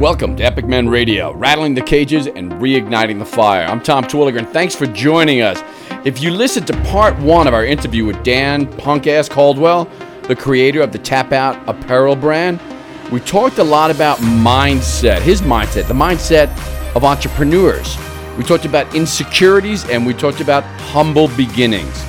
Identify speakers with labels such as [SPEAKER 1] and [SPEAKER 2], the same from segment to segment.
[SPEAKER 1] Welcome to Epic Men Radio, rattling the cages and reigniting the fire. I'm Tom Terwilliger, thanks for joining us. If you listened to part one of our interview with Dan Punkass Caldwell, the creator of the Tap Out apparel brand, we talked a lot about mindset, his mindset, the mindset of entrepreneurs. We talked about insecurities and we talked about humble beginnings.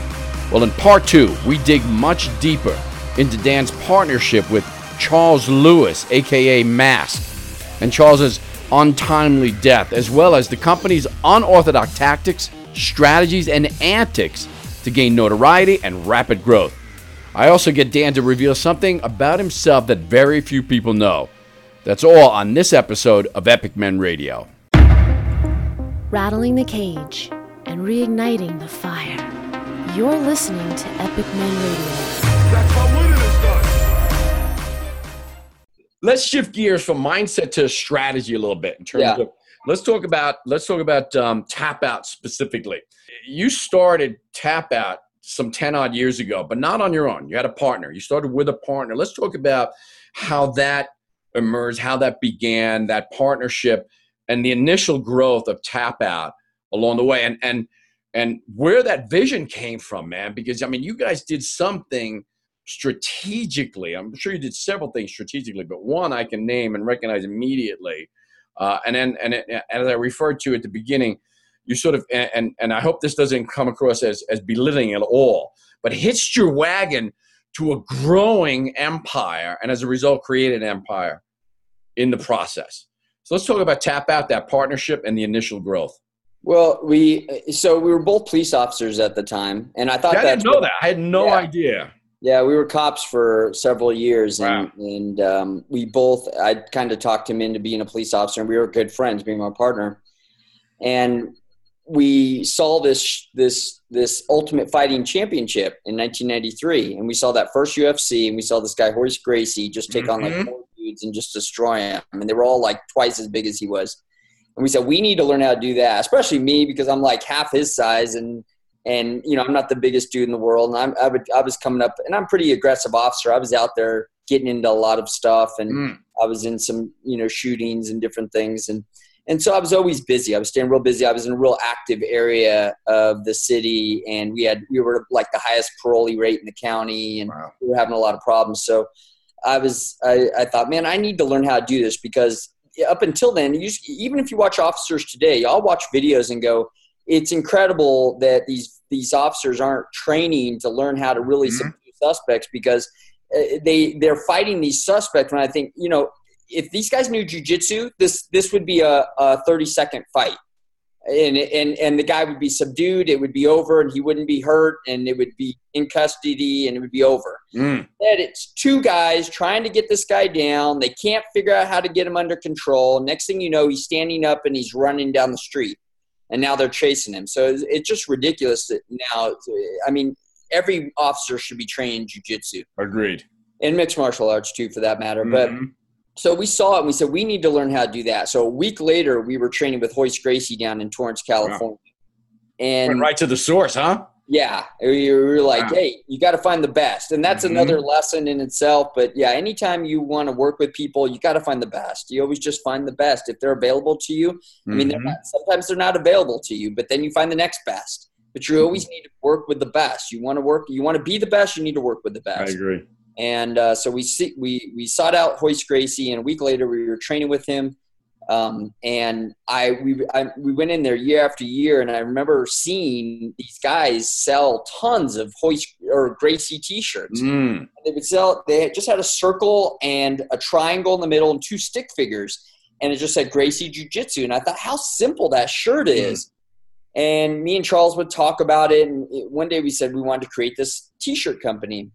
[SPEAKER 1] Well, in part two, we dig much deeper into Dan's partnership with Charles Lewis, aka Mask and Charles's untimely death, as well as the company's unorthodox tactics, strategies, and antics to gain notoriety and rapid growth. I also get Dan to reveal something about himself that very few people know. That's all on this episode of Epic Men Radio.
[SPEAKER 2] Rattling the cage and reigniting the fire. You're listening to Epic Men Radio.
[SPEAKER 1] Let's shift gears from mindset to strategy a little bit in terms
[SPEAKER 3] Yeah.
[SPEAKER 1] of let's talk about let's talk about um, tap out specifically. You started tap out some 10 odd years ago but not on your own. You had a partner. You started with a partner. Let's talk about how that emerged how that began that partnership and the initial growth of tap out along the way and and and where that vision came from man because i mean you guys did something strategically. I'm sure you did several things strategically, but one I can name and recognize immediately. Uh, and then, and, it- as I referred to at the beginning, you sort of, and, and, I hope this doesn't come across as, as belittling at all, but hitched your wagon to a growing empire, and as a result, created an empire in the process. So let's talk about tap out that partnership and the initial growth.
[SPEAKER 3] Well, we so we were both police officers at the time, and I thought
[SPEAKER 1] I didn't know that. I had no
[SPEAKER 3] Yeah.
[SPEAKER 1] idea.
[SPEAKER 3] Yeah, we were cops for several years, and
[SPEAKER 1] Wow.
[SPEAKER 3] and um, we both I kind of talked him into being a police officer, and we were good friends, being my partner, and we saw this this this Ultimate Fighting Championship in 1993, and we saw that first UFC, and we saw this guy Royce Gracie just take on like
[SPEAKER 1] Mhm.
[SPEAKER 3] four dudes and just destroy him. and they were all like twice as big as he was, and we said we need to learn how to do that, especially me because I'm like half his size and and you know I'm not the biggest dude in the world, and I'm, I would I was coming up, and I'm pretty aggressive officer. I was out there getting into a lot of stuff, and
[SPEAKER 1] Mm.
[SPEAKER 3] I was in some you know shootings and different things, and and so I was always busy. I was staying real busy. I was in a real active area of the city, and we had we were like the highest parolee rate in the county, and
[SPEAKER 1] Wow.
[SPEAKER 3] we were having a lot of problems. So I was I, I thought, man, I need to learn how to do this because up until then, you, even if you watch officers today, y'all watch videos and go, it's incredible that these these officers aren't training to learn how to really
[SPEAKER 1] Mhm.
[SPEAKER 3] subdue suspects because uh, they they're fighting these suspects. And I think you know if these guys knew jujitsu, this this would be a, a thirty second fight. And, and and the guy would be subdued. It would be over, and he wouldn't be hurt, and it would be in custody, and it would be over
[SPEAKER 1] Mm.
[SPEAKER 3] that it's two guys trying to get this guy down. They can't figure out how to get him under control. Next thing you know, he's standing up and he's running down the street, and now they're chasing him. So it's, it's just ridiculous that now. I mean, every officer should be trained in jujitsu
[SPEAKER 1] Agreed.
[SPEAKER 3] and mixed martial arts too, for that matter. But
[SPEAKER 1] Mhm.
[SPEAKER 3] so we saw it and we said we need to learn how to do that. So a week later, we were training with Royce Gracie down in Torrance, California, and
[SPEAKER 1] Went right to the source, huh?
[SPEAKER 3] Yeah, we were like,
[SPEAKER 1] Wow.
[SPEAKER 3] hey, you got to find the best, and that's
[SPEAKER 1] Mhm.
[SPEAKER 3] another lesson in itself. But yeah, anytime you want to work with people, you got to find the best. You always just find the best if they're available to you. I mean, they're
[SPEAKER 1] Mhm.
[SPEAKER 3] not, sometimes they're not available to you, but then you find the next best. But you always need to work with the best. You want to work. You want to be the best. You need to work with the best.
[SPEAKER 1] I agree.
[SPEAKER 3] And uh, so we see, we we sought out Royce Gracie, and a week later we were training with him. Um, and I we I, we went in there year after year, and I remember seeing these guys sell tons of Royce or Gracie T-shirts.
[SPEAKER 1] Mm.
[SPEAKER 3] They would sell. They just had a circle and a triangle in the middle and two stick figures, and it just said Gracie Jiu Jitsu. And I thought, how simple that shirt is. And me and Charles would talk about it. And one day we said we wanted to create this T-shirt company.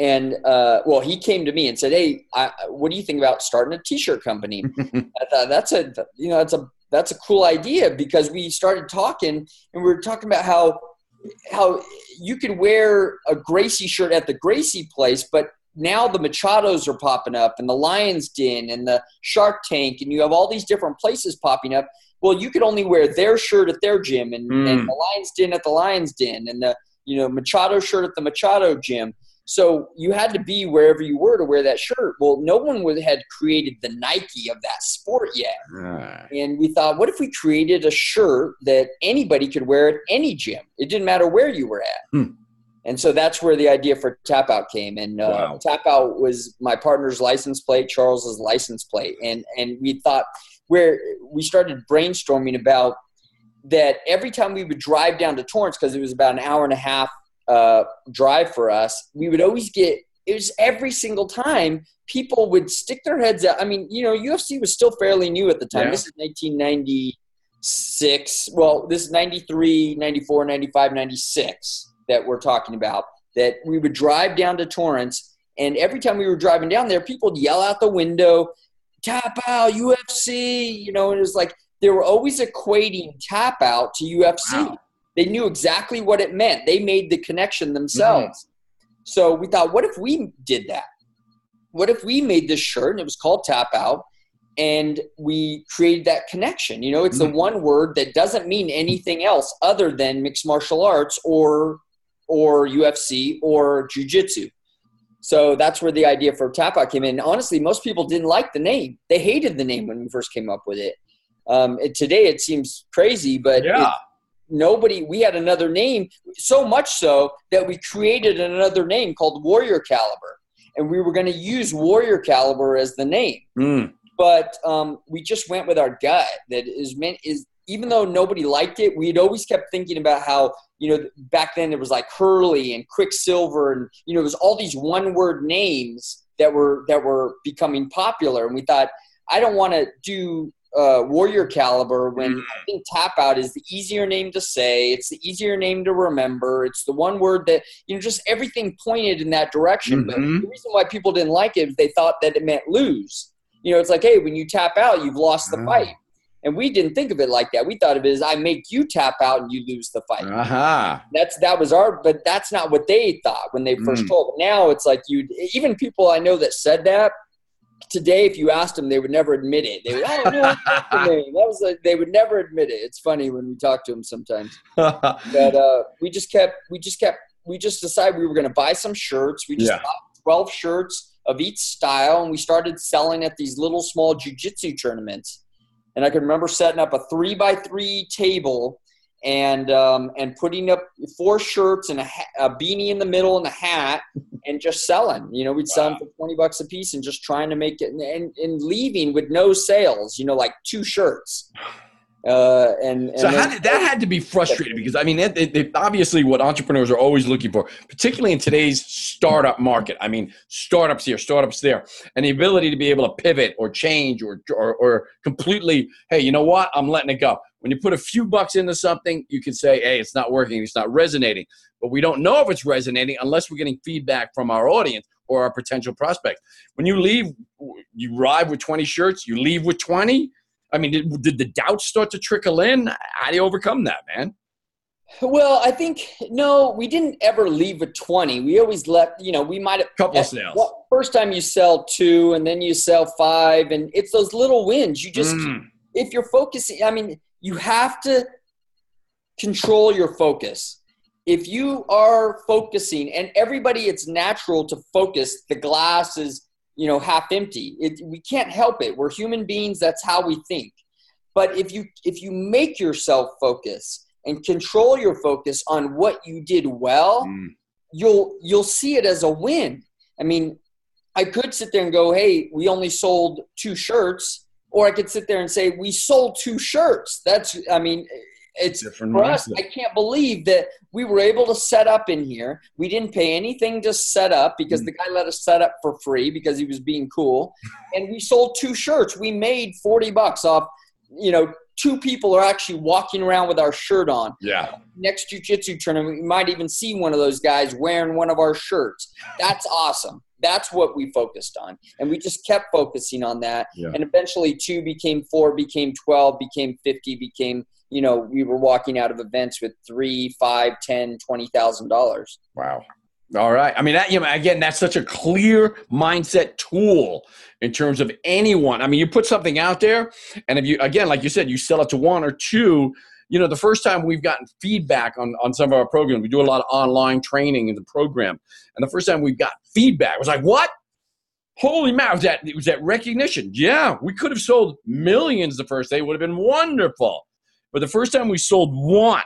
[SPEAKER 3] And uh, well, he came to me and said, "Hey, I, what do you think about starting a T-shirt company?" I thought that's a you know that's a that's a cool idea because we started talking and we were talking about how how you could wear a Gracie shirt at the Gracie place, but now the Machados are popping up and the Lions Den and the Shark Tank, and you have all these different places popping up. Well, you could only wear their shirt at their gym and,
[SPEAKER 1] Mm.
[SPEAKER 3] and the Lions Den at the Lions Den and the you know Machado shirt at the Machado gym. So you had to be wherever you were to wear that shirt. Well, no one would, had created the Nike of that sport yet.
[SPEAKER 1] Right.
[SPEAKER 3] And we thought, what if we created a shirt that anybody could wear at any gym? It didn't matter where you were at.
[SPEAKER 1] Hmm.
[SPEAKER 3] And so that's where the idea for Tap Out came. And uh,
[SPEAKER 1] Wow.
[SPEAKER 3] Tap Out was my partner's license plate, Charles's license plate. And, and we thought, where we started brainstorming about that every time we would drive down to Torrance, because it was about an hour and a half uh, drive for us, we would always get it was every single time people would stick their heads out. I mean, you know, UFC was still fairly new at the time.
[SPEAKER 1] Yeah.
[SPEAKER 3] This is 1996. Well, this is 93, 94, 95, 96 that we're talking about. That we would drive down to Torrance, and every time we were driving down there, people would yell out the window, tap out, UFC, you know, and it was like they were always equating tap out to UFC.
[SPEAKER 1] Wow.
[SPEAKER 3] They knew exactly what it meant. They made the connection themselves. So we thought, what if we did that? What if we made this shirt and it was called Tap Out and we created that connection? You know, it's
[SPEAKER 1] Mhm.
[SPEAKER 3] the one word that doesn't mean anything else other than mixed martial arts or or UFC or jujitsu. So that's where the idea for Tap Out came in. Honestly, most people didn't like the name. They hated the name when we first came up with it. Um, it today it seems crazy, but
[SPEAKER 1] Yeah.
[SPEAKER 3] Nobody we had another name so much so that we created another name called warrior caliber. And we were going to use warrior caliber as the name.
[SPEAKER 1] Mm.
[SPEAKER 3] but um, we just went with our gut that is meant is even though nobody liked it we'd always kept thinking about how you know back then there was like hurley and Quiksilver and you know it was all these one word names that were that were becoming popular. And we thought i don't want to do uh, warrior caliber when i think tap out is the easier name to say it's the easier name to remember it's the one word that you know just everything pointed in that direction but
[SPEAKER 1] Mhm.
[SPEAKER 3] the reason why people didn't like it is they thought that it meant lose you know, it's like, hey, when you tap out, you've lost the
[SPEAKER 1] Ah.
[SPEAKER 3] fight. And we didn't think of it like that. We thought of it as I make you tap out and you lose the fight.
[SPEAKER 1] Aha.
[SPEAKER 3] That's that was our, but that's not what they thought when they first
[SPEAKER 1] Mm.
[SPEAKER 3] told. Now it's like you, even people I know that said that today, if you asked them, they would never admit it. They would, oh no, that was like, they would never admit it. It's funny when we talk to them sometimes but uh, we just kept we just kept we just decided we were going to buy some shirts we just
[SPEAKER 1] Yeah.
[SPEAKER 3] bought 12 shirts of each style and we started selling at these little small jiu-jitsu tournaments and i can remember setting up a three by three table and um, and putting up four shirts and a, ha- a beanie in the middle and a hat and just selling you know we'd sell them for 20 bucks a piece and just trying to make it and, and, and leaving with no sales you know like two shirts uh, and, and
[SPEAKER 1] So how
[SPEAKER 3] then-
[SPEAKER 1] did, that had to be frustrating because I mean, it, it, it- obviously, what entrepreneurs are always looking for, particularly in today's startup market. I mean, startups here, startups there, and the ability to be able to pivot or change or, or or completely. Hey, you know what? I'm letting it go. When you put a few bucks into something, you can say, "Hey, it's not working. It's not resonating." But we don't know if it's resonating unless we're getting feedback from our audience or our potential prospects. When you leave, you arrive with 20 shirts. You leave with 20. I mean, did, did the doubts start to trickle in? How do you overcome that, man?
[SPEAKER 3] Well, I think no, we didn't ever leave with twenty. We always left. you know we might have A
[SPEAKER 1] Couple
[SPEAKER 3] at-
[SPEAKER 1] sales.
[SPEAKER 3] well, first time you sell two, and then you sell five, and it's those little wins. You just
[SPEAKER 1] Mm.
[SPEAKER 3] if you're focusing, I mean, you have to control your focus. If you are focusing, and everybody, it's natural to focus. The glass is, you know, half empty. It, we can't help it. We're human beings. That's how we think. But if you if you make yourself focus and control your focus on what you did well,
[SPEAKER 1] Mm.
[SPEAKER 3] you'll you'll see it as a win. I mean, I could sit there and go, "Hey, we only sold two shirts," or I could sit there and say, "We sold two shirts." That's, I mean, it's
[SPEAKER 1] Different
[SPEAKER 3] for us. I can't believe that we were able to set up in here. We didn't pay anything to set up because
[SPEAKER 1] Mm.
[SPEAKER 3] the guy let us set up for free because he was being cool, and we sold two shirts. We made forty bucks off. You know, two people are actually walking around with our shirt on
[SPEAKER 1] Yeah.
[SPEAKER 3] next jiu-jitsu tournament you might even see one of those guys wearing one of our shirts that's awesome that's what we focused on and we just kept focusing on that
[SPEAKER 1] Yeah.
[SPEAKER 3] and eventually two became four became 12 became 50 became you know we were walking out of events with three five ten twenty thousand dollars
[SPEAKER 1] Wow. All right. I mean, that, you know, again, that's such a clear mindset tool in terms of anyone. I mean, you put something out there, and if you, again, like you said, you sell it to one or two, you know, the first time we've gotten feedback on, on some of our programs, we do a lot of online training in the program. And the first time we got feedback, was like, what? Holy man, was that, was that recognition? Yeah, we could have sold millions the first day. It would have been wonderful. But the first time we sold one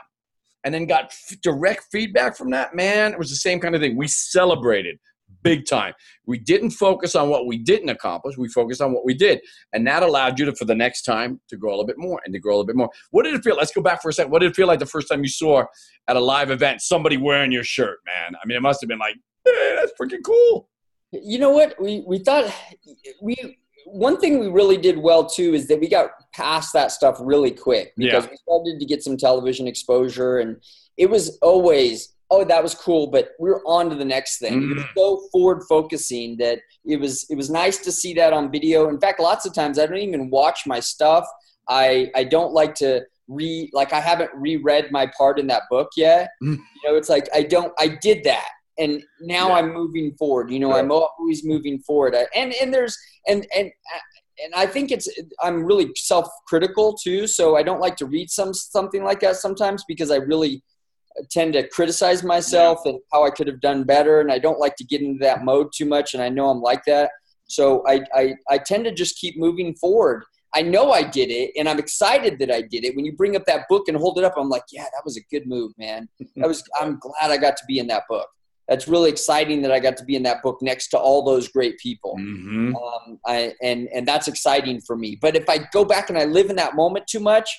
[SPEAKER 1] and then got f- direct feedback from that, man, it was the same kind of thing. We celebrated big time. We didn't focus on what we didn't accomplish. We focused on what we did. And that allowed you to, for the next time, to grow a little bit more and to grow a little bit more. What did it feel? Let's go back for a second. What did it feel like the first time you saw at a live event somebody wearing your shirt, man? I mean, it must have been like, hey, that's freaking cool.
[SPEAKER 3] You know what? We, we thought we, one thing we really did well too is that we got past that stuff really quick because yeah. we started to get some television exposure and it was always oh that was cool but we are on to the next thing mm-hmm. so forward focusing that it was it was nice to see that on video in fact lots of times i don't even watch my stuff i i don't like to re like i haven't reread my part in that book yet mm-hmm. you know it's like i don't i did that and now yeah. i'm moving forward you know right. i'm always moving forward and and there's and and and I think it's I'm really self-critical too, so I don't like to read some something like that sometimes because I really tend to criticize myself and how I could have done better, and I don't like to get into that mode too much, and I know I'm like that. So I, I, I tend to just keep moving forward. I know I did it, and I'm excited that I did it. When you bring up that book and hold it up, I'm like, yeah, that was a good move, man. That was. I'm glad I got to be in that book. That's really exciting that I got to be in that book next to all those great people. Mm-hmm. Um, I, and and that's exciting for me. But if I go back and I live in that moment too much,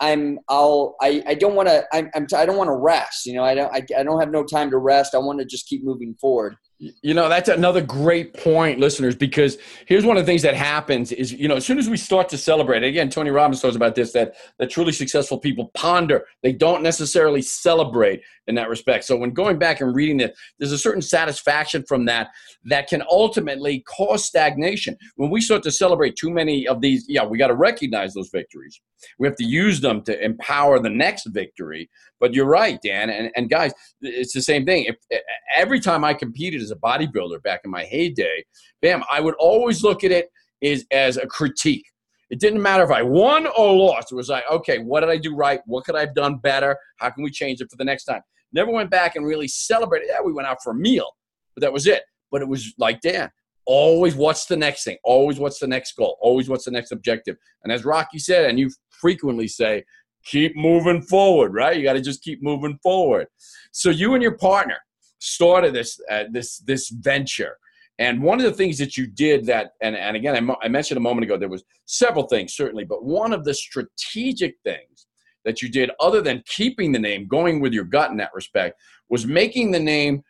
[SPEAKER 3] I'm I'll I, I don't want to I'm, I'm I don't want to rest. You know, I don't I, I don't have no time to rest. I want to just keep moving forward.
[SPEAKER 1] You know, that's another great point, listeners, because here's one of the things that happens is, you know, as soon as we start to celebrate, again, Tony Robbins talks about this, that, that truly successful people ponder. They don't necessarily celebrate in that respect. So when going back and reading it, there's a certain satisfaction from that that can ultimately cause stagnation. When we start to celebrate too many of these, yeah, we got to recognize those victories. We have to use them to empower the next victory. But you're right, Dan. And, and guys, it's the same thing. If every time I competed as a bodybuilder back in my heyday, bam, I would always look at it as, as a critique. It didn't matter if I won or lost. It was like, okay, what did I do right? What could I have done better? How can we change it for the next time? Never went back and really celebrated. Yeah, we went out for a meal, but that was it. But it was like Dan, always what's the next thing? Always what's the next goal? Always what's the next objective? And as Rocky said, and you frequently say, keep moving forward, right? You got to just keep moving forward. So you and your partner started this uh, this this venture. And one of the things that you did that, and, and again, I, mo- I mentioned a moment ago, there was several things certainly, but one of the strategic things that you did, other than keeping the name, going with your gut in that respect, was making the name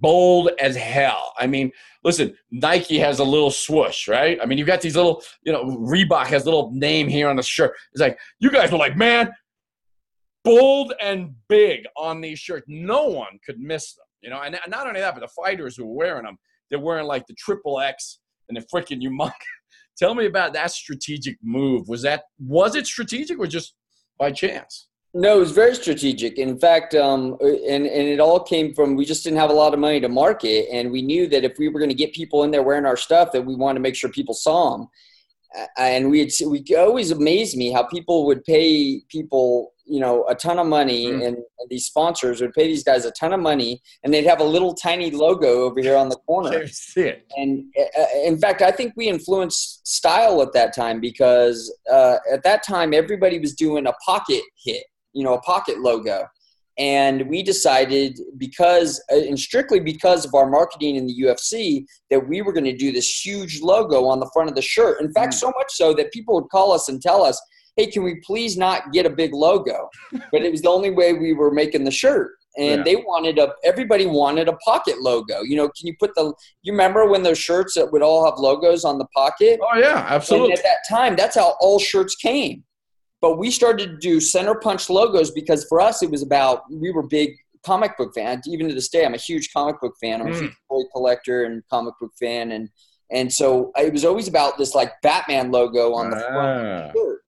[SPEAKER 1] bold as hell. I mean, listen, Nike has a little swoosh, right? I mean, you've got these little, you know, Reebok has a little name here on the shirt. It's like, you guys were like, man, bold and big on these shirts. No one could miss them, you know, and not only that, but the fighters who were wearing them, they're wearing like the triple X and the freaking humongous. Tell me about that strategic move. Was that, was it strategic or just by chance?
[SPEAKER 3] No, it was very strategic. In fact, um, and and it all came from we just didn't have a lot of money to market, and we knew that if we were going to get people in there wearing our stuff, that we wanted to make sure people saw them. And we we always amazed me how people would pay people, you know, a ton of money, mm. and, and, these sponsors would pay these guys a ton of money, and they'd have a little tiny logo over here on the corner. And uh, in fact, I think we influenced style at that time because uh, at that time everybody was doing a pocket hit you know a pocket logo and we decided because uh, and strictly because of our marketing in the UFC that we were going to do this huge logo on the front of the shirt. In fact, mm. so much so that people would call us and tell us, "Hey, can we please not get a big logo?" but it was the only way we were making the shirt. And yeah. they wanted a everybody wanted a pocket logo. You know, can you put the you remember when those shirts that would all have logos on the pocket?
[SPEAKER 1] Oh yeah, absolutely.
[SPEAKER 3] And at that time, that's how all shirts came. But we started to do center punch logos because for us it was about we were big comic book fans. Even to this day, I'm a huge comic book fan. I'm mm. a huge toy collector and comic book fan, and and so it was always about this like Batman logo on the front of the ah. shirt.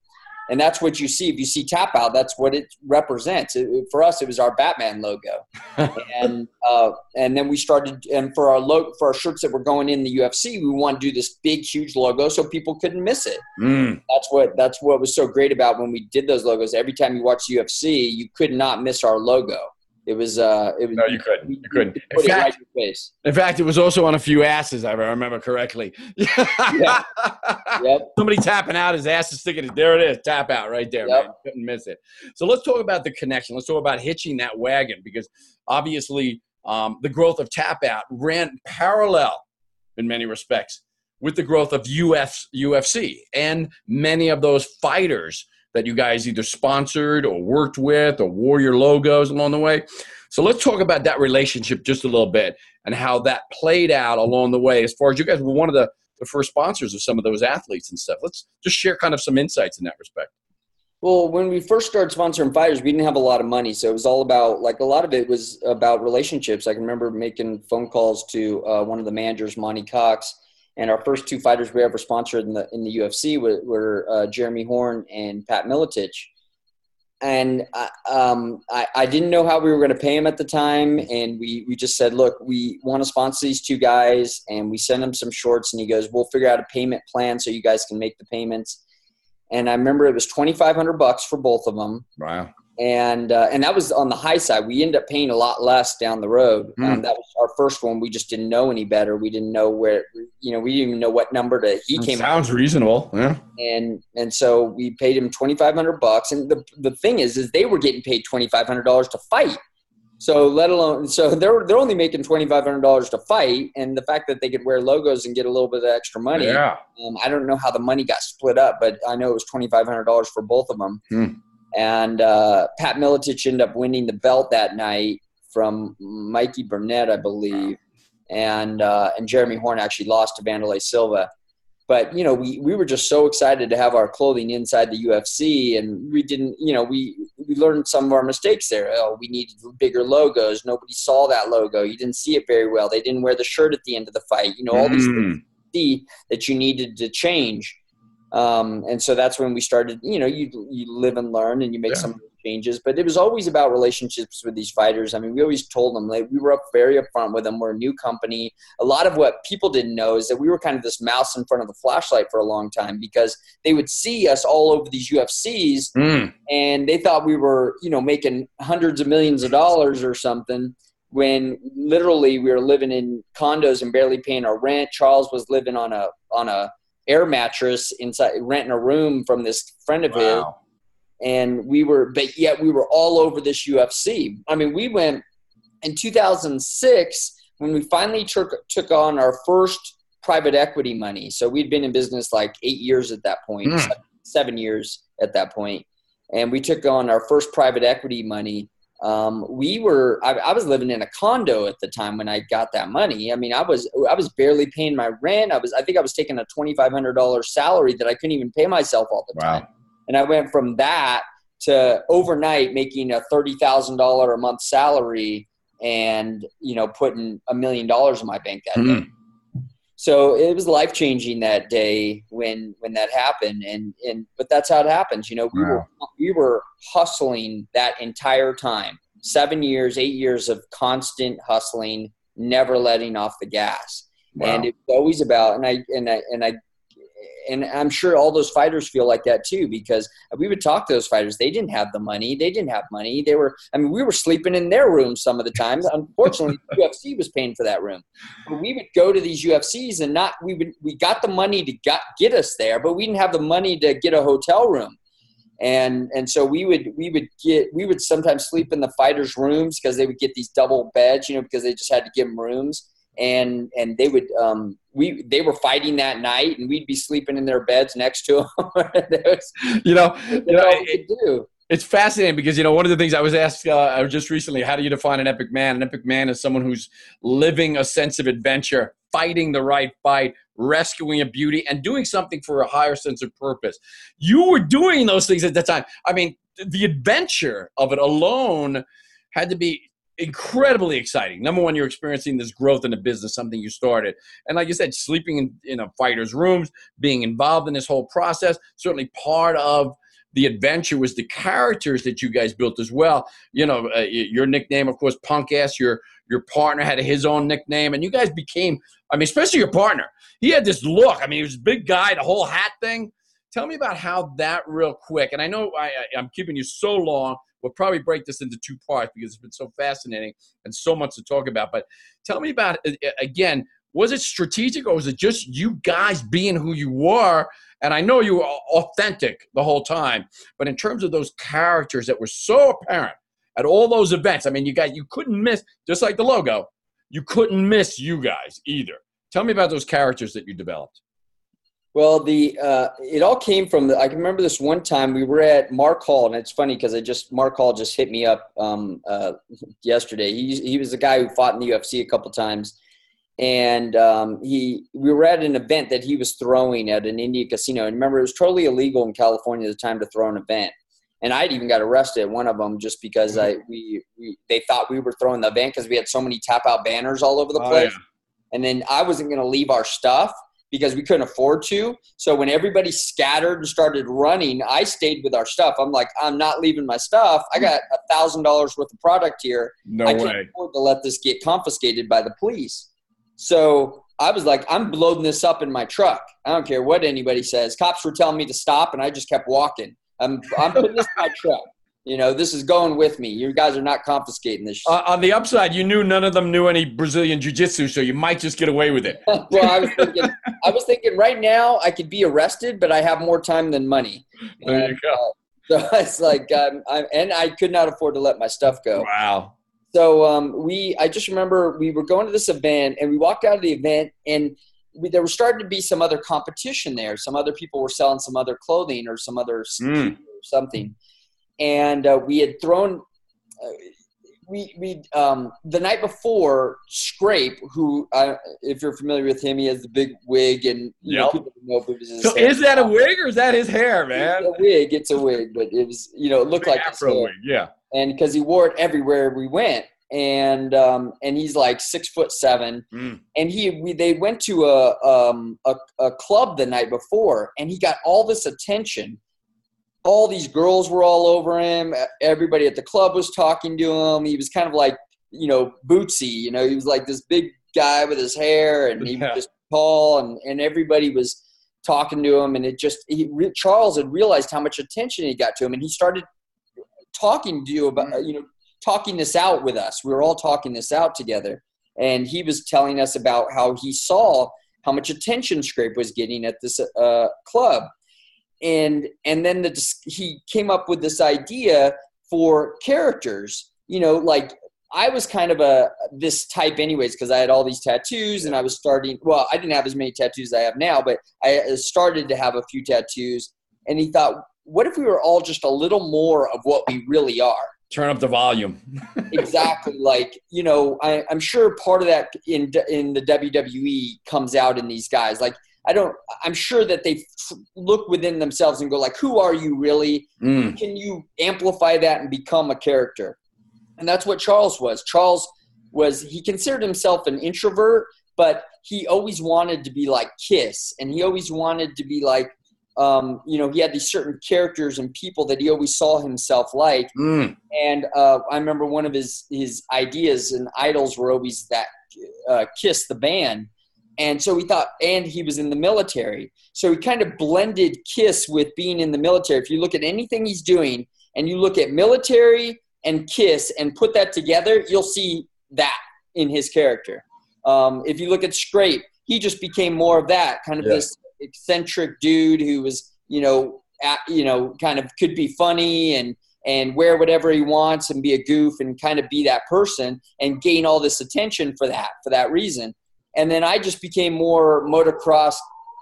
[SPEAKER 3] And that's what you see. If you see tap out, that's what it represents. It, for us, it was our Batman logo, and uh, and then we started. And for our logo, for our shirts that were going in the UFC, we want to do this big, huge logo so people couldn't miss it. Mm. That's what that's what was so great about when we did those logos. Every time you watch UFC, you could not miss our logo. It was. Uh, it was.
[SPEAKER 1] No, you couldn't. You couldn't. In fact, right in, fact, it was also on a few asses. I remember correctly. yeah. Yep. Somebody tapping out, his ass is sticking. It. There it is. Tap out right there. Yep. Man. Couldn't miss it. So let's talk about the connection. Let's talk about hitching that wagon because obviously um, the growth of tap out ran parallel in many respects with the growth of Uf, UFC and many of those fighters that you guys either sponsored or worked with or wore your logos along the way. So let's talk about that relationship just a little bit and how that played out along the way as far as you guys were one of the, the first sponsors of some of those athletes and stuff. Let's just share kind of some insights in that respect.
[SPEAKER 3] Well, when we first started sponsoring fighters, we didn't have a lot of money, so it was all about like a lot of it was about relationships. I can remember making phone calls to uh, one of the managers, Monte Cox, and our first two fighters we ever sponsored in the in the UFC were, were uh, Jeremy Horn and Pat Miletich. And I, um, I, I, didn't know how we were going to pay him at the time, and we we just said, look, we want to sponsor these two guys, and we sent him some shorts, and he goes, we'll figure out a payment plan so you guys can make the payments. And I remember it was twenty five hundred bucks for both of them.
[SPEAKER 1] Wow
[SPEAKER 3] and uh, and that was on the high side. We ended up paying a lot less down the road. Mm. Um, that was our first one. We just didn't know any better. We didn't know where you know we didn't even know what number to he came.
[SPEAKER 1] Sounds reasonable, yeah.
[SPEAKER 3] And and so we paid him twenty five hundred bucks. And the the thing is, is they were getting paid twenty five hundred dollars to fight. So let alone so they're they're only making twenty five hundred dollars to fight, and the fact that they could wear logos and get a little bit of extra money.
[SPEAKER 1] Yeah.
[SPEAKER 3] Um, I don't know how the money got split up, but I know it was twenty five hundred dollars for both of them. Hmm and uh, Pat Miletich ended up winning the belt that night from Mikey Burnett, I believe, and uh, and Jeremy Horn actually lost to Wanderlei Silva. But you know, we, we were just so excited to have our clothing inside the UFC, and we didn't, you know, we we learned some of our mistakes there. Oh, we needed bigger logos. Nobody saw that logo. You didn't see it very well. They didn't wear the shirt at the end of the fight. You know, all these mm. things that you needed to change. Um, and so that's when we started, you know, you, you live and learn and you make yeah. some changes, but it was always about relationships with these fighters. I mean, we always told them like we were up very upfront with them. We're a new company. A lot of what people didn't know is that we were kind of this mouse in front of the flashlight for a long time because they would see us all over these UFCs mm. and they thought we were, you know, making hundreds of millions of dollars or something when literally we were living in condos and barely paying our rent. Charles was living on a on a air mattress inside, renting a room from this friend of wow. his. And we were, but yet we were all over this UFC. I mean, we went in 2006 when we finally took, took on our first private equity money. So we'd been in business like eight years at that point, mm. seven, seven years at that. And we took on our first private equity money um, we were I, I, was living in a condo at the time when i got that money. I mean i was i was barely paying my rent. I was i think i was taking a $2500 salary that i couldn't even pay myself all the time. And i went from that to overnight making a $30000 a month salary and you know putting a million dollars in my bank that mm. day so it was life changing that day when when that happened and and but that's how it happens you know we wow. were we were hustling that entire time seven years eight years of constant hustling never letting off the gas wow. and it's always about and i and i and i and I'm sure all those fighters feel like that too because we would talk to those fighters. They didn't have the money. They didn't have money. They were. I mean, we were sleeping in their rooms some of the times. Unfortunately, UFC was paying for that room. But we would go to these UFCs and not. We would. We got the money to got, get us there, but we didn't have the money to get a hotel room. And and so we would we would get we would sometimes sleep in the fighters' rooms because they would get these double beds, you know, because they just had to give them rooms and and they would um, we they were fighting that night, and we'd be sleeping in their beds next to them. was,
[SPEAKER 1] you know, you know, it, do. It's fascinating because you know one of the things I was asked uh, just recently: How do you define an epic man? An epic man is someone who's living a sense of adventure, fighting the right fight, rescuing a beauty, and doing something for a higher sense of purpose. You were doing those things at the time. I mean, the adventure of it alone had to be incredibly exciting. Number one, you're experiencing this growth in the business, something you started. And like you said, sleeping in, in a fighter's rooms, being involved in this whole process, certainly part of the adventure was the characters that you guys built as well. You know, uh, your nickname, of course, Punk Ass. Your your partner had his own nickname, and you guys became. I mean, especially your partner. He had this look. I mean, he was a big guy, the whole hat thing. Tell me about how that real quick. And I know I, I'm keeping you so long. We'll probably break this into two parts because it's been so fascinating and so much to talk about. But tell me about again was it strategic or was it just you guys being who you were? And I know you were authentic the whole time, but in terms of those characters that were so apparent at all those events, I mean, you guys, you couldn't miss, just like the logo, you couldn't miss you guys either. Tell me about those characters that you developed.
[SPEAKER 3] Well, the uh, it all came from the. I can remember this one time we were at Mark Hall, and it's funny because I just Mark Hall just hit me up um, uh, yesterday. He he was a guy who fought in the UFC a couple times, and um, he we were at an event that he was throwing at an Indian casino. And remember, it was totally illegal in California at the time to throw an event. And I'd even got arrested at one of them just because I we, we they thought we were throwing the event because we had so many tap out banners all over the oh, place. Yeah. And then I wasn't going to leave our stuff because we couldn't afford to. So when everybody scattered and started running, I stayed with our stuff. I'm like, I'm not leaving my stuff. I got a thousand dollars worth of product here.
[SPEAKER 1] No
[SPEAKER 3] I
[SPEAKER 1] can't
[SPEAKER 3] way. afford to let this get confiscated by the police. So I was like, I'm loading this up in my truck. I don't care what anybody says. Cops were telling me to stop, and I just kept walking. I'm, I'm putting this in my truck. You know, this is going with me. You guys are not confiscating this.
[SPEAKER 1] Uh, on the upside, you knew none of them knew any Brazilian jiu-jitsu, so you might just get away with it.
[SPEAKER 3] well, I was thinking, I was thinking, right now I could be arrested, but I have more time than money.
[SPEAKER 1] There and, you go.
[SPEAKER 3] Uh, so it's like, um, I'm, and I could not afford to let my stuff go.
[SPEAKER 1] Wow.
[SPEAKER 3] So um, we, I just remember we were going to this event and we walked out of the event and we, there was starting to be some other competition there. Some other people were selling some other clothing or some other mm. or something, and uh, we had thrown. Uh, we we um, the night before Scrape, who uh, if you're familiar with him, he has the big wig and you yep. know, people know
[SPEAKER 1] if it was so is that a wig or is that his hair, man?
[SPEAKER 3] It's a wig. It's a wig, but it was you know it looked like
[SPEAKER 1] afro wig, yeah
[SPEAKER 3] and because he wore it everywhere we went and um, and he's like six foot seven, mm. and he we, they went to a, um, a a club the night before, and he got all this attention. All these girls were all over him. Everybody at the club was talking to him. He was kind of like you know Bootsy. You know, he was like this big guy with his hair, and he yeah. was just tall, and and everybody was talking to him, and it just he, Charles had realized how much attention he got to him, and he started talking to you about, mm-hmm. you know, talking this out with us. We were all talking this out together. And he was telling us about how he saw how much attention Scrape was getting at this uh, club. And, and then the, he came up with this idea for characters, you know, like I was kind of a this type anyways because I had all these tattoos and I was starting. Well, I didn't have as many tattoos as I have now, but I started to have a few tattoos. And he thought, what if we were all just a little more of what we really are?
[SPEAKER 1] Turn up the volume.
[SPEAKER 3] exactly. Like you know, I, am sure part of that in in the WWE comes out in these guys. Like I don't. I'm sure that they look within themselves and go like, "Who are you really? Mm. Can you amplify that and become a character?" And that's what Charles was. Charles was he considered himself an introvert, but he always wanted to be like Kiss, and he always wanted to be like um, you know, he had these certain characters and people that he always saw himself like. Mm. And uh, I remember one of his his ideas and idols were always that uh, Kiss the band. And so he thought, and he was in the military. So he kind of blended Kiss with being in the military. If you look at anything he's doing and you look at military and Kiss and put that together, you'll see that in his character. Um, if you look at Scrape, he just became more of that kind of yeah. this eccentric dude who was, you know, at, you know, kind of could be funny and and wear whatever he wants and be a goof and kind of be that person and gain all this attention for that for that reason. And then I just became more motocross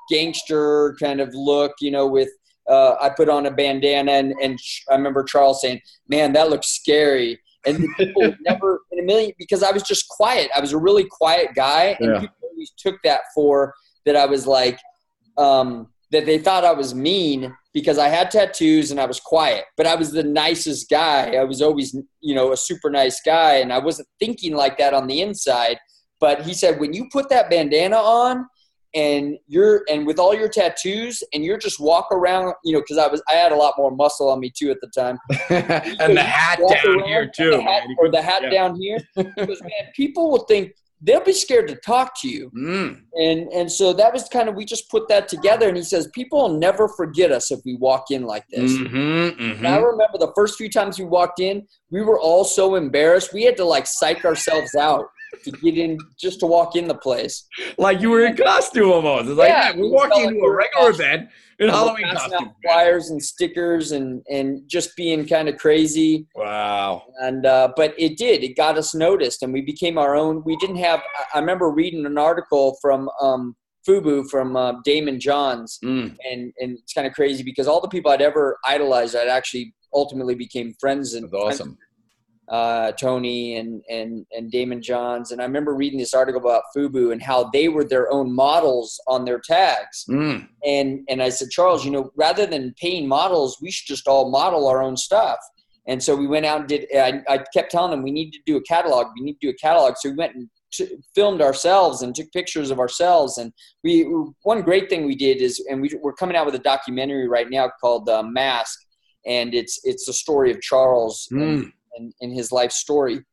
[SPEAKER 3] gangster kind of look, you know, with uh, I put on a bandana and, and I remember Charles saying, "Man, that looks scary." And people never in a million because I was just quiet. I was a really quiet guy, and yeah. people always took that for that I was like um, that they thought I was mean because I had tattoos and I was quiet, but I was the nicest guy. I was always, you know, a super nice guy, and I wasn't thinking like that on the inside. But he said, when you put that bandana on, and you're and with all your tattoos and you're just walk around you know because i was i had a lot more muscle on me too at the time.
[SPEAKER 1] And the hat down here too
[SPEAKER 3] the hat, or the hat yeah. down here. Because man people will think they'll be scared to talk to you.
[SPEAKER 1] Mm.
[SPEAKER 3] and and so that was kind of we just put that together. And he says people will never forget us if we walk in like this.
[SPEAKER 1] Mm-hmm, mm-hmm.
[SPEAKER 3] i remember the first few times we walked in we were all so embarrassed. We had to like psych ourselves out to get in just to walk in the place.
[SPEAKER 1] Like you were in costume almost. It's like yeah, we're walking into a regular event in Halloween costume.
[SPEAKER 3] flyers and stickers and and just being kind of crazy.
[SPEAKER 1] Wow.
[SPEAKER 3] And uh, but it did. It got us noticed, and we became our own. We didn't have. I remember reading an article from. Um, Fubu from uh, Daymond Johns,
[SPEAKER 1] mm.
[SPEAKER 3] and and it's kind of crazy because all the people I'd ever idolized, I'd actually ultimately became friends and
[SPEAKER 1] That's awesome
[SPEAKER 3] uh, Tony and and and Daymond Johns, and I remember reading this article about Fubu and how they were their own models on their tags.
[SPEAKER 1] Mm.
[SPEAKER 3] And and I said, Charles, you know, rather than paying models, we should just all model our own stuff. And so we went out and did. I, I kept telling them we need to do a catalog. We need to do a catalog. So we went and t- filmed ourselves and took pictures of ourselves. And we one great thing we did is, and we, we're coming out with a documentary right now called uh, Mask, and it's it's the story of Charles.
[SPEAKER 1] Mm.
[SPEAKER 3] In, in his life story.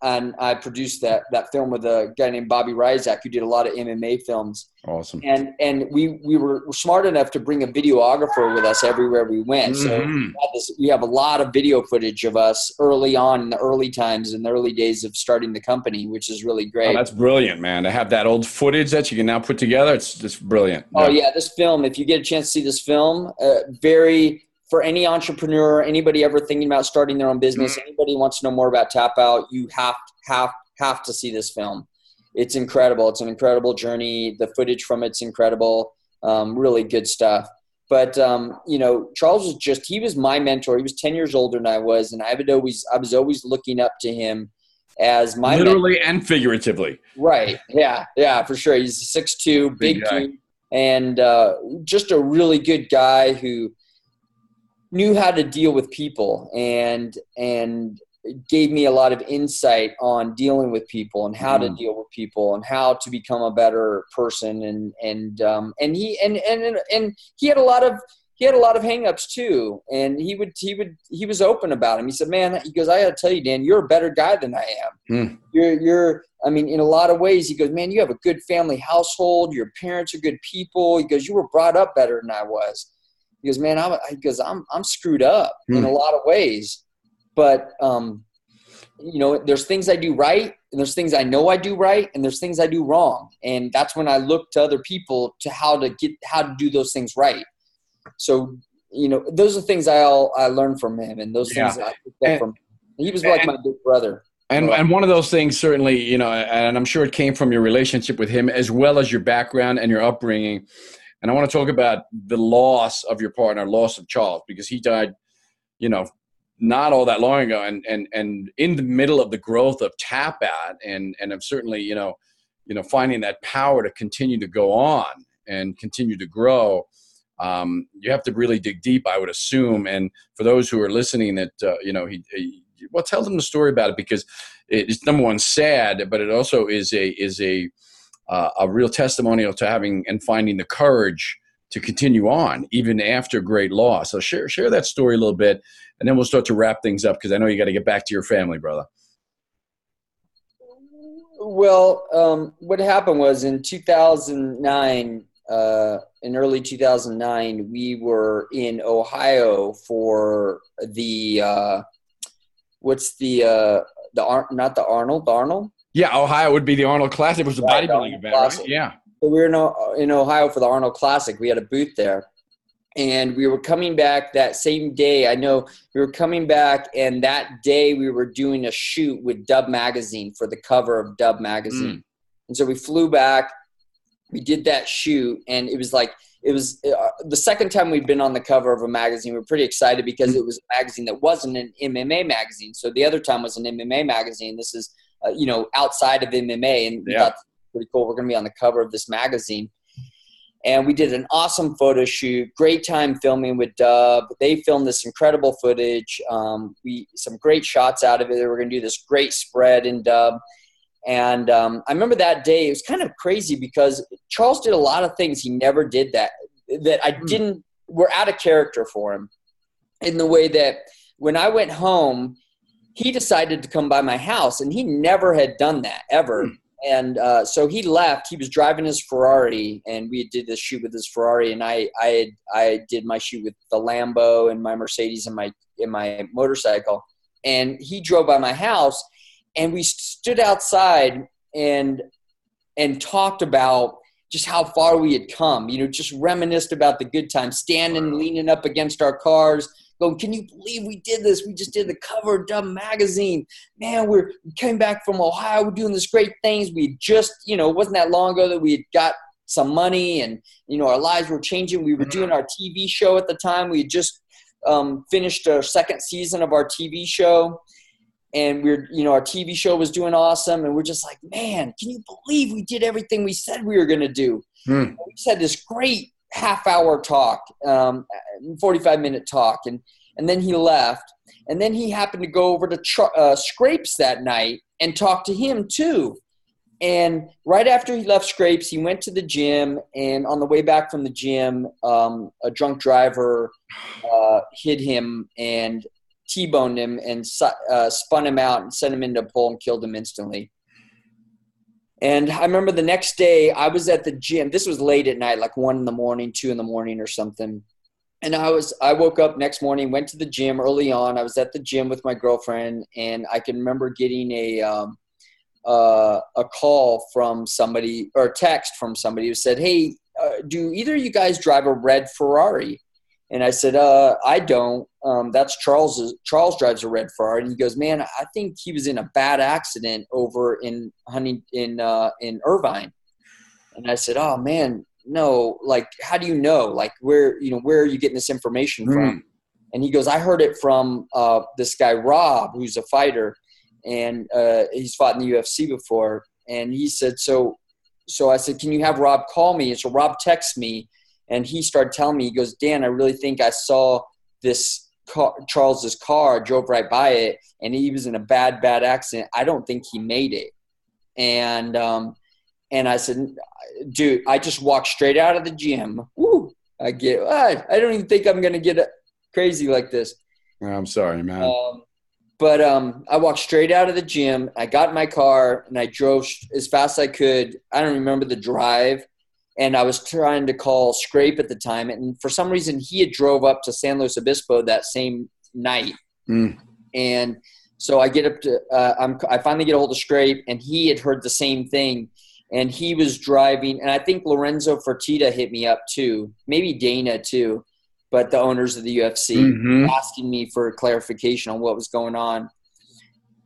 [SPEAKER 3] And I produced that that film with a guy named Bobby Ryzak who did a lot of MMA films.
[SPEAKER 1] Awesome.
[SPEAKER 3] And and we we were smart enough to bring a videographer with us everywhere we went.
[SPEAKER 1] Mm-hmm.
[SPEAKER 3] So we have, this, we have, a lot of video footage of us early on in the early times in the early days of starting the company, which is really great.
[SPEAKER 1] Oh, that's brilliant, man. To have that old footage that you can now put together, it's just brilliant.
[SPEAKER 3] Oh yeah, this film. If you get a chance to see this film, uh, very for any entrepreneur, anybody ever thinking about starting their own business, mm-hmm. anybody wants to know more about Tap Out, you have have have to see this film. It's incredible. It's an incredible journey. The footage from it's incredible. Um, really good stuff. But um, you know, Charles was just he was my mentor. He was ten years older than I was, and I would always I was always looking up to him as my
[SPEAKER 1] literally mentor. and figuratively.
[SPEAKER 3] Right. Yeah. Yeah. For sure. He's six two, big, big dude, and uh, just a really good guy who knew how to deal with people and and gave me a lot of insight on dealing with people and how mm. to deal with people and how to become a better person and and um, and he and and and he had a lot of he had a lot of hangups too. And he would he would he was open about him. He said man he goes i gotta tell you dan you're a better guy than i am.
[SPEAKER 1] Mm.
[SPEAKER 3] you're you're i mean in a lot of ways he goes man you have a good family household. Your parents are good people. He goes you were brought up better than i was he goes, man, I'm, he goes, I'm, I'm screwed up in a hmm. lot of ways, but, um, you know, there's things I do right and there's things I know I do right and there's things I do wrong. And that's when I look to other people to how to get, how to do those things right. So, you know, those are things I all, I learned from him and those yeah. things I picked up from him. He was like and, my big brother.
[SPEAKER 1] And, and one of those things certainly, you know, and I'm sure it came from your relationship with him as well as your background and your upbringing and I want to talk about the loss of your partner, loss of Charles, because he died, you know, not all that long ago, and and and in the middle of the growth of Tap Out, and and I'm certainly, you know, you know, finding that power to continue to go on and continue to grow. Um, you have to really dig deep, I would assume. And for those who are listening, that uh, you know, he, he, well, tell them the story about it because it's number one sad, but it also is a is a uh, a real testimonial to having and finding the courage to continue on even after great loss. So share share that story a little bit, and then we'll start to wrap things up because I know you got to get back to your family, brother.
[SPEAKER 3] Well, um, what happened was in 2009, uh, in early 2009, we were in Ohio for the uh, what's the uh, the Ar- not the Arnold the Arnold
[SPEAKER 1] yeah, Ohio would be the Arnold Classic. It was a right, bodybuilding event, Classic. right? Yeah.
[SPEAKER 3] So we were in, in Ohio for the Arnold Classic. We had a booth there. And we were coming back that same day. I know we were coming back, and that day we were doing a shoot with Dub Magazine for the cover of Dub Magazine. Mm. And so we flew back. We did that shoot, and it was like it was uh, the second time we'd been on the cover of a magazine. We were pretty excited because it was a magazine that wasn't an MMA magazine. So the other time was an MMA magazine. This is uh, you know, outside of MMA, and we
[SPEAKER 1] yeah. thought
[SPEAKER 3] pretty cool. We're going to be on the cover of this magazine. And we did an awesome photo shoot. Great time filming with Dub. They filmed this incredible footage. Um, we some great shots out of it. We're going to do this great spread in Dub. And um, I remember that day. It was kind of crazy because Charles did a lot of things he never did that that I didn't were out of character for him in the way that when I went home, he decided to come by my house, and he never had done that ever. Mm. And uh, so he left. He was driving his Ferrari, and we did this shoot with his Ferrari, and I I had, I did my shoot with the Lambo and my Mercedes and my in my motorcycle, and he drove by my house, and we stood outside and and talked about just how far we had come. You know, just reminisced about the good times, standing, leaning up against our cars, going, "Can you believe we did this? We just did the cover of Dumb magazine. Man, we're we came back from Ohio. We're doing this great things. We just, you know, it wasn't that long ago that we had got some money, and you know, our lives were changing. We were mm-hmm. doing our TV show at the time. We had just um, finished our second season of our TV show." and we're you know our tv show was doing awesome and we're just like man can you believe we did everything we said we were going to do hmm. we said this great half hour talk um, 45 minute talk and and then he left and then he happened to go over to uh, Scrape's that night and talk to him too and right after he left Scrape's he went to the gym and on the way back from the gym um, a drunk driver uh, hit him and T-boned him and uh, spun him out and sent him into a pole and killed him instantly. And I remember the next day I was at the gym. This was late at night, like one in the morning, two in the morning, or something. And I was I woke up next morning, went to the gym early on. I was at the gym with my girlfriend, and I can remember getting a um, uh, a call from somebody or text from somebody who said, "Hey, uh, do either of you guys drive a red Ferrari?" And I said, uh, I don't. Um, that's Charles. Charles drives a red Ferrari, and he goes, "Man, I think he was in a bad accident over in Hunting in uh, in Irvine." And I said, "Oh man, no. Like, how do you know? Like, where you know where are you getting this information mm. from?" And he goes, "I heard it from uh, this guy Rob, who's a fighter, and uh, he's fought in the UFC before." And he said, "So." So I said, "Can you have Rob call me?" And so Rob texts me and he started telling me, he goes, Dan, I really think I saw this car, Charles's car, drove right by it, and he was in a bad, bad accident. I don't think he made it. And um, and I said, dude, I just walked straight out of the gym. Woo! I get, I, I don't even think I'm gonna get crazy like this.
[SPEAKER 1] I'm sorry, man.
[SPEAKER 3] Um, but um, I walked straight out of the gym. I got in my car and I drove as fast as I could. I don't remember the drive, and I was trying to call Scrape at the time, and for some reason he had drove up to San Luis Obispo that same night, mm. and so I get up to uh, I'm, I finally get a hold of Scrape, and he had heard the same thing, and he was driving, and I think Lorenzo Fertitta hit me up too, maybe Dana too, but the owners of the UFC mm-hmm. asking me for clarification on what was going on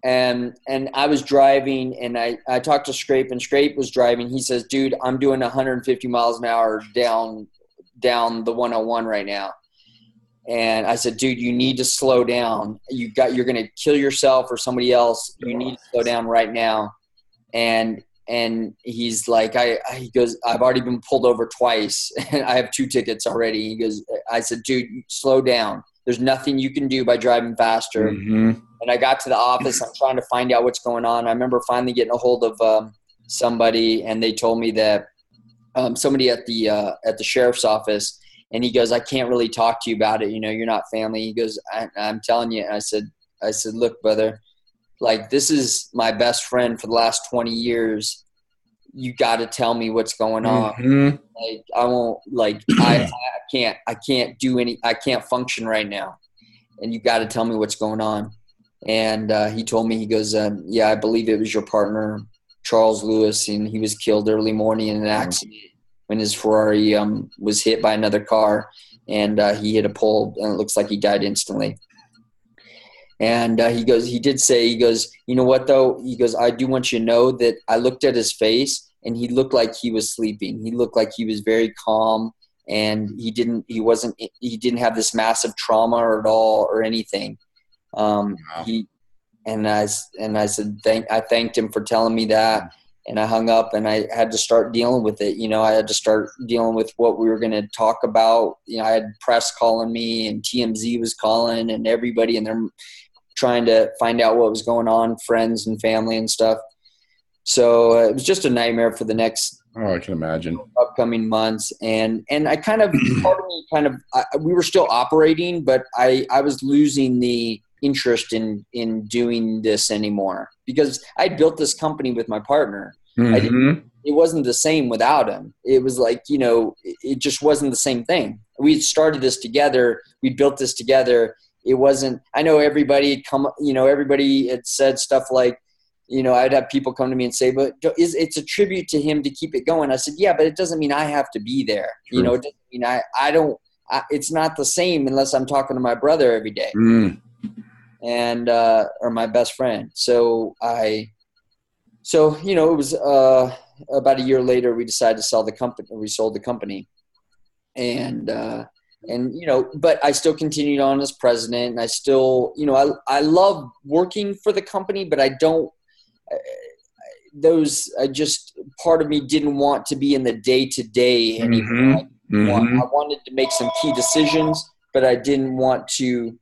[SPEAKER 3] and and I was driving and I, I talked to Scrape and Scrape was driving. He says, dude, I'm doing 150 miles an hour down down the 101 right now. And I said, dude, you need to slow down. You got you're gonna kill yourself or somebody else. You need to slow down right now. And and he's like, I he goes, I've already been pulled over twice and I have two tickets already. He goes, I said, dude, slow down. There's nothing you can do by driving faster. Mm-hmm and I got to the office. I'm trying to find out what's going on. I remember finally getting a hold of um, somebody, and they told me that um, somebody at the uh, at the sheriff's office, and he goes, "I can't really talk to you about it. You know, you're not family." He goes, I, "I'm telling you." And I said, "I said, look, brother, like this is my best friend for the last 20 years. You got to tell me what's going on. Mm-hmm. Like I won't. Like I, I can't. I can't do any. I can't function right now." And you got to tell me what's going on and uh, he told me he goes um, yeah i believe it was your partner charles lewis and he was killed early morning in an mm-hmm. accident when his ferrari um, was hit by another car and uh, he hit a pole and it looks like he died instantly. And uh, he goes he did say he goes you know what though? He goes i do want you to know that i looked at his face and he looked like he was sleeping. He looked like he was very calm and he didn't he wasn't he didn't have this massive trauma at all or anything um, wow. He and I and I said thank I thanked him for telling me that, and I hung up and I had to start dealing with it. You know, I had to start dealing with what we were going to talk about. You know, I had press calling me and TMZ was calling and everybody and they're trying to find out what was going on, friends and family and stuff. So uh, it was just a nightmare for the next
[SPEAKER 1] Oh, I can imagine.
[SPEAKER 3] upcoming months and and i kind of part of me kind of I, we were still operating but i i was losing the interest in in doing this anymore because i built this company with my partner
[SPEAKER 1] Mhm.
[SPEAKER 3] it wasn't the same without him it was like you know it, just wasn't the same thing we had started this together we built this together it wasn't i know everybody had come you know everybody had said stuff like you know, I'd have people come to me and say, "But is it's a tribute to him to keep it going?" I said, "Yeah, but it doesn't mean I have to be there. You know, it doesn't mean I I don't. I, it's not the same unless I'm talking to my brother every day
[SPEAKER 1] Mm.
[SPEAKER 3] And uh, or my best friend. So I, so you know, it was uh, about a year later we decided to sell the company. We sold the company, and uh, and you know, but I still continued on as president, and I still, you know, I I love working for the company, but I don't. Those I just part of me didn't want to be in the day to day anymore.
[SPEAKER 1] Mhm.
[SPEAKER 3] Want,
[SPEAKER 1] Mhm.
[SPEAKER 3] I wanted to make some key decisions, but I didn't want to.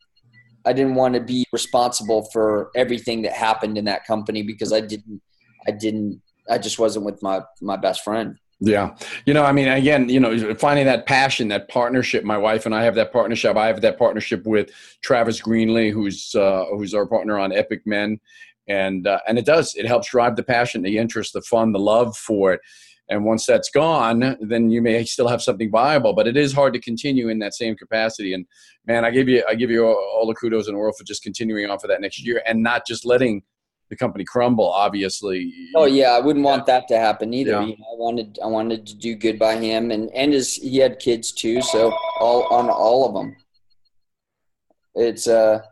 [SPEAKER 3] I didn't want to be responsible for everything that happened in that company because I didn't. I didn't. I just wasn't with my my best friend.
[SPEAKER 1] Yeah. You know, I mean, again, you know, finding that passion, that partnership. My wife and I have that partnership. I have that partnership with Travis Greenlee, who's uh, who's our partner on Epic Men, and uh, and it does. It helps drive the passion, the interest, the fun, the love for it. And once that's gone, then you may still have something viable, but it is hard to continue in that same capacity. And man, I give you I give you all, the kudos in the world for just continuing on for that next year and not just letting the company crumble. Obviously.
[SPEAKER 3] Oh yeah, I wouldn't want that to happen either.
[SPEAKER 1] Yeah.
[SPEAKER 3] You know, I wanted I wanted to do good by him, and and his he had kids too, so all on all of them. It's uh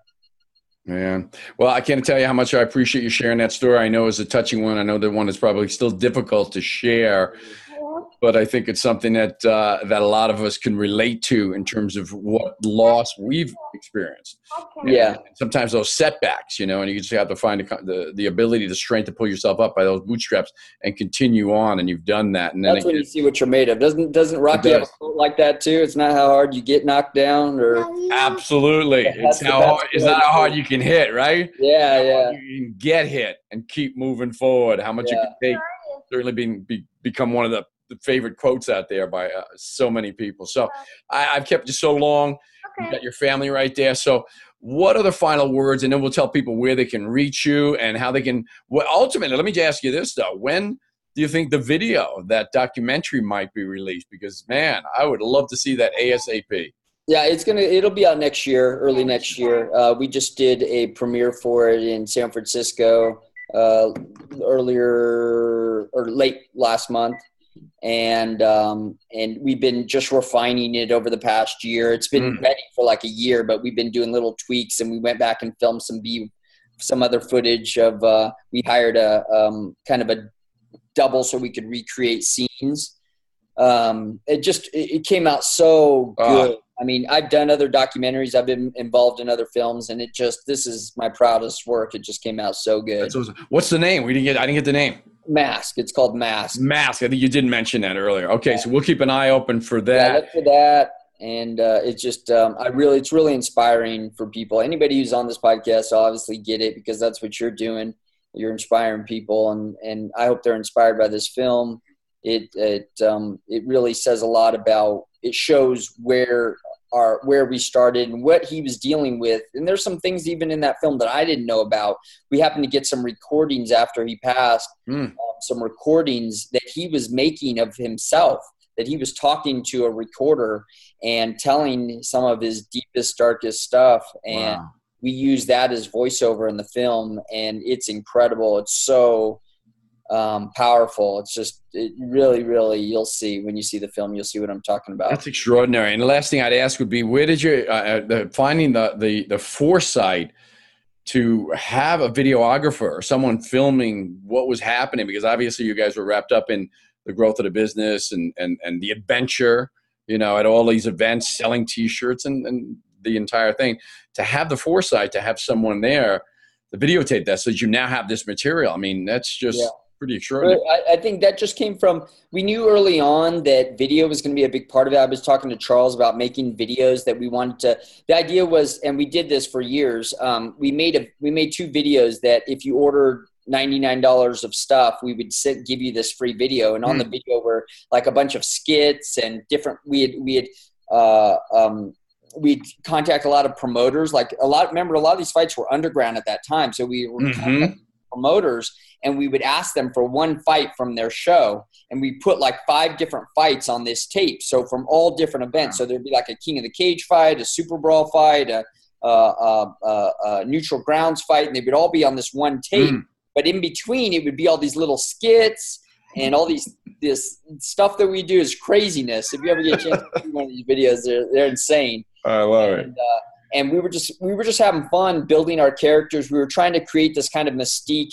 [SPEAKER 1] Man, well, I can't tell you how much I appreciate you sharing that story. I know it's a touching one. I know the one that's probably still difficult to share, but I think it's something that uh, that a lot of us can relate to in terms of what loss we've experienced.
[SPEAKER 3] yeah.
[SPEAKER 1] And sometimes those setbacks, you know, and you just have to find the, the the ability, the strength to pull yourself up by those bootstraps and continue on. And you've done that. And then
[SPEAKER 3] That's when
[SPEAKER 1] it,
[SPEAKER 3] you see what you're made of. Doesn't doesn't Rocky
[SPEAKER 1] It
[SPEAKER 3] have a quote like that too? It's not how hard you get knocked down, or
[SPEAKER 1] absolutely,
[SPEAKER 3] That's
[SPEAKER 1] it's how hard, it's not how hard you can hit, right?
[SPEAKER 3] yeah, yeah,
[SPEAKER 1] you can get hit and keep moving forward. How much
[SPEAKER 3] Yeah.
[SPEAKER 1] you can take certainly being be, become one of the, the favorite quotes out there by uh, so many people. So I, I've kept you so long. You've got your family right there. So what are the final words? And then we'll tell people where they can reach you and how they can. Well, ultimately, let me just ask you this though: When do you think the video, that documentary, might be released? Because man, I would love to see that ASAP.
[SPEAKER 3] yeah. It's gonna it'll be out next year, early next year. Uh, we just did a premiere for it in San Francisco uh, earlier or late last month, and um, and we've been just refining it over the past year. It's been
[SPEAKER 1] Mm.
[SPEAKER 3] ready for like a year, but we've been doing little tweaks, and we went back and filmed some B, some other footage of. Uh, we hired a um, kind of a double so we could recreate scenes. Um, it just it, it came out so
[SPEAKER 1] Ah.
[SPEAKER 3] good. I mean, I've done other documentaries. I've been involved in other films, and it just this is my proudest work. It just came out so good.
[SPEAKER 1] What's the name? We didn't get. I didn't get the name.
[SPEAKER 3] Mask. It's called Mask.
[SPEAKER 1] Mask. I think you did mention that earlier. Okay, so we'll keep an eye open for
[SPEAKER 3] Yeah,
[SPEAKER 1] that.
[SPEAKER 3] look for that. And uh, it's just, um, I really, it's really inspiring for people. Anybody who's on this podcast, obviously get it because that's what you're doing. You're inspiring people, and and I hope they're inspired by this film. It it um, it really says a lot about. It shows where our where we started and what he was dealing with. And there's some things even in that film that I didn't know about. We happened to get some recordings after he passed,
[SPEAKER 1] Hmm.
[SPEAKER 3] um, some recordings that he was making of himself. That he was talking to a recorder and telling some of his deepest, darkest stuff. And
[SPEAKER 1] Wow.
[SPEAKER 3] we use that as voiceover in the film, and it's incredible. It's so um, powerful. It's just, it really, really, you'll see when you see the film, you'll see what I'm talking about.
[SPEAKER 1] That's extraordinary. And the last thing I'd ask would be, where did you uh, uh, the, finding the, the the foresight to have a videographer or someone filming what was happening? Because obviously, you guys were wrapped up in the growth of the business and and and the adventure. You know, at all these events, selling T-shirts and and the entire thing. To have the foresight to have someone there to videotape that, so you now have this material. I mean, that's just
[SPEAKER 3] Yeah.
[SPEAKER 1] Pretty extraordinary.
[SPEAKER 3] I, I think that just came from we knew early on that video was going to be a big part of it. I was talking to Charles about making videos that we wanted to. The idea was, and we did this for years. Um, we made a we made two videos that if you ordered $99 of stuff, we would sit, give you this free video. And on
[SPEAKER 1] Mm.
[SPEAKER 3] the video were like a bunch of skits and different, we had, we had, uh, um, we'd contact a lot of promoters. Like a lot, remember a lot of these fights were underground at that time. So we were
[SPEAKER 1] Mhm.
[SPEAKER 3] Promoters and we would ask them for one fight from their show and we put like five different fights on this tape. So from all different events. So there'd be like a king of the cage fight a super brawl fight a, a, a, a, a neutral grounds fight and they would all be on this one tape.
[SPEAKER 1] Mm.
[SPEAKER 3] but in between it would be all these little skits and all these this stuff that we do is craziness. If you ever get a chance to see one of these videos they're, they're insane.
[SPEAKER 1] I love it.
[SPEAKER 3] uh, and we were just we were just having fun building our characters. We were trying to create this kind of mystique.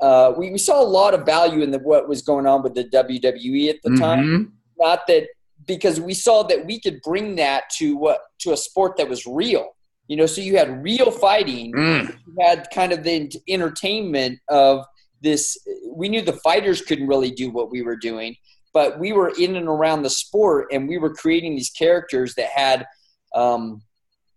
[SPEAKER 3] Uh, we, we saw a lot of value in the, what was going on with the WWE at the time.
[SPEAKER 1] Mhm.
[SPEAKER 3] Not that because we saw that we could bring that to what to a sport that was real. You know, so you had real fighting.
[SPEAKER 1] Mm.
[SPEAKER 3] You had kind of the entertainment of this. We knew the fighters couldn't really do what we were doing, but we were in and around the sport, and we were creating these characters that had um,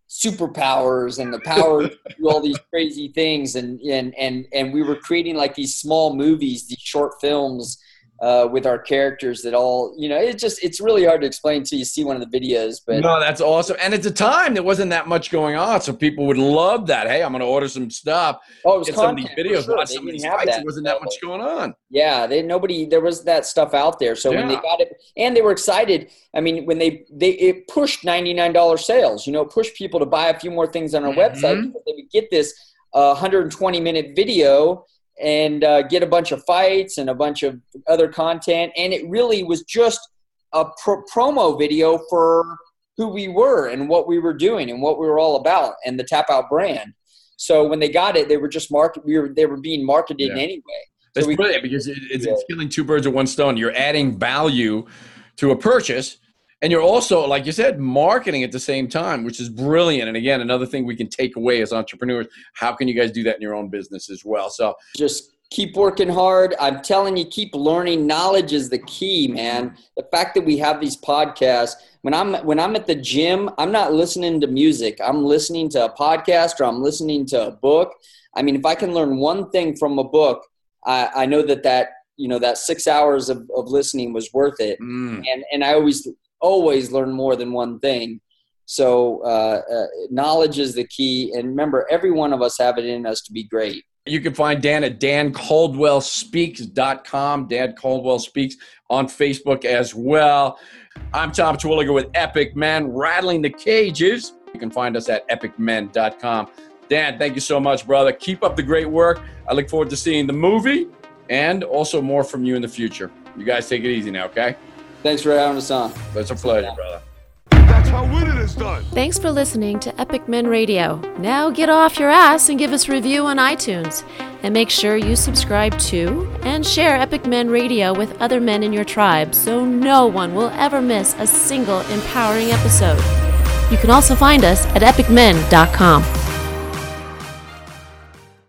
[SPEAKER 3] superpowers and the power to do all these crazy things. And and and and we were creating like these small movies these short films uh, with our characters that all you know it just it's really hard to explain until you see one of the videos but
[SPEAKER 1] No, that's awesome. And at the time, there wasn't that much going on, so people would love that. Hey, I'm going to order some stuff,
[SPEAKER 3] oh it was
[SPEAKER 1] get some of these videos,
[SPEAKER 3] sure.
[SPEAKER 1] watch some of these fights. There wasn't that much going on.
[SPEAKER 3] Yeah, they nobody there was that stuff out there. So when they got it and they were excited. I mean, when they they it pushed ninety nine dollar sales. You know, it pushed people to buy a few more things on our website
[SPEAKER 1] Mhm.
[SPEAKER 3] because they would get this uh, 120 minute video and uh, get a bunch of fights and a bunch of other content. And it really was just a pro- promo video for who we were and what we were doing and what we were all about and the Tap Out brand. So when they got it, they were just market. We were they were being marketed
[SPEAKER 1] Yeah.
[SPEAKER 3] anyway.
[SPEAKER 1] That's
[SPEAKER 3] we-
[SPEAKER 1] brilliant because it, it's,
[SPEAKER 3] Yeah.
[SPEAKER 1] it's killing two birds with one stone. You're adding value to a purchase, and you're also, like you said, marketing at the same time, which is brilliant. And again, another thing we can take away as entrepreneurs: how can you guys do that in your own business as well? So,
[SPEAKER 3] just keep working hard. I'm telling you, keep learning. Knowledge is the key, man. The fact that we have these podcasts. When I'm when I'm at the gym, I'm not listening to music. I'm listening to a podcast or I'm listening to a book. I mean, if I can learn one thing from a book, I, I know that that you know that six hours of, of listening was worth it.
[SPEAKER 1] mm,
[SPEAKER 3] And and I always always learn more than one thing. So uh, uh, knowledge is the key. And remember, every one of us have it in us to be great.
[SPEAKER 1] you can find Dan at dancaldwellspeaks.com. Dan Caldwell Speaks on Facebook as well. I'm Tom Terwilliger with Epic Men, rattling the cages. You can find us at epicmen.com. Dan, thank you so much, brother. Keep up the great work. I look forward to seeing the movie and also more from you in the future. You guys take it easy now, okay?
[SPEAKER 3] Thanks for having us on.
[SPEAKER 1] It's a pleasure, brother.
[SPEAKER 4] That's how winning is done.
[SPEAKER 2] Thanks for listening to Epic Men Radio. Now get off your ass and give us a review on iTunes. And make sure you subscribe to and share Epic Men Radio with other men in your tribe so no one will ever miss a single empowering episode. You can also find us at epicmen.com.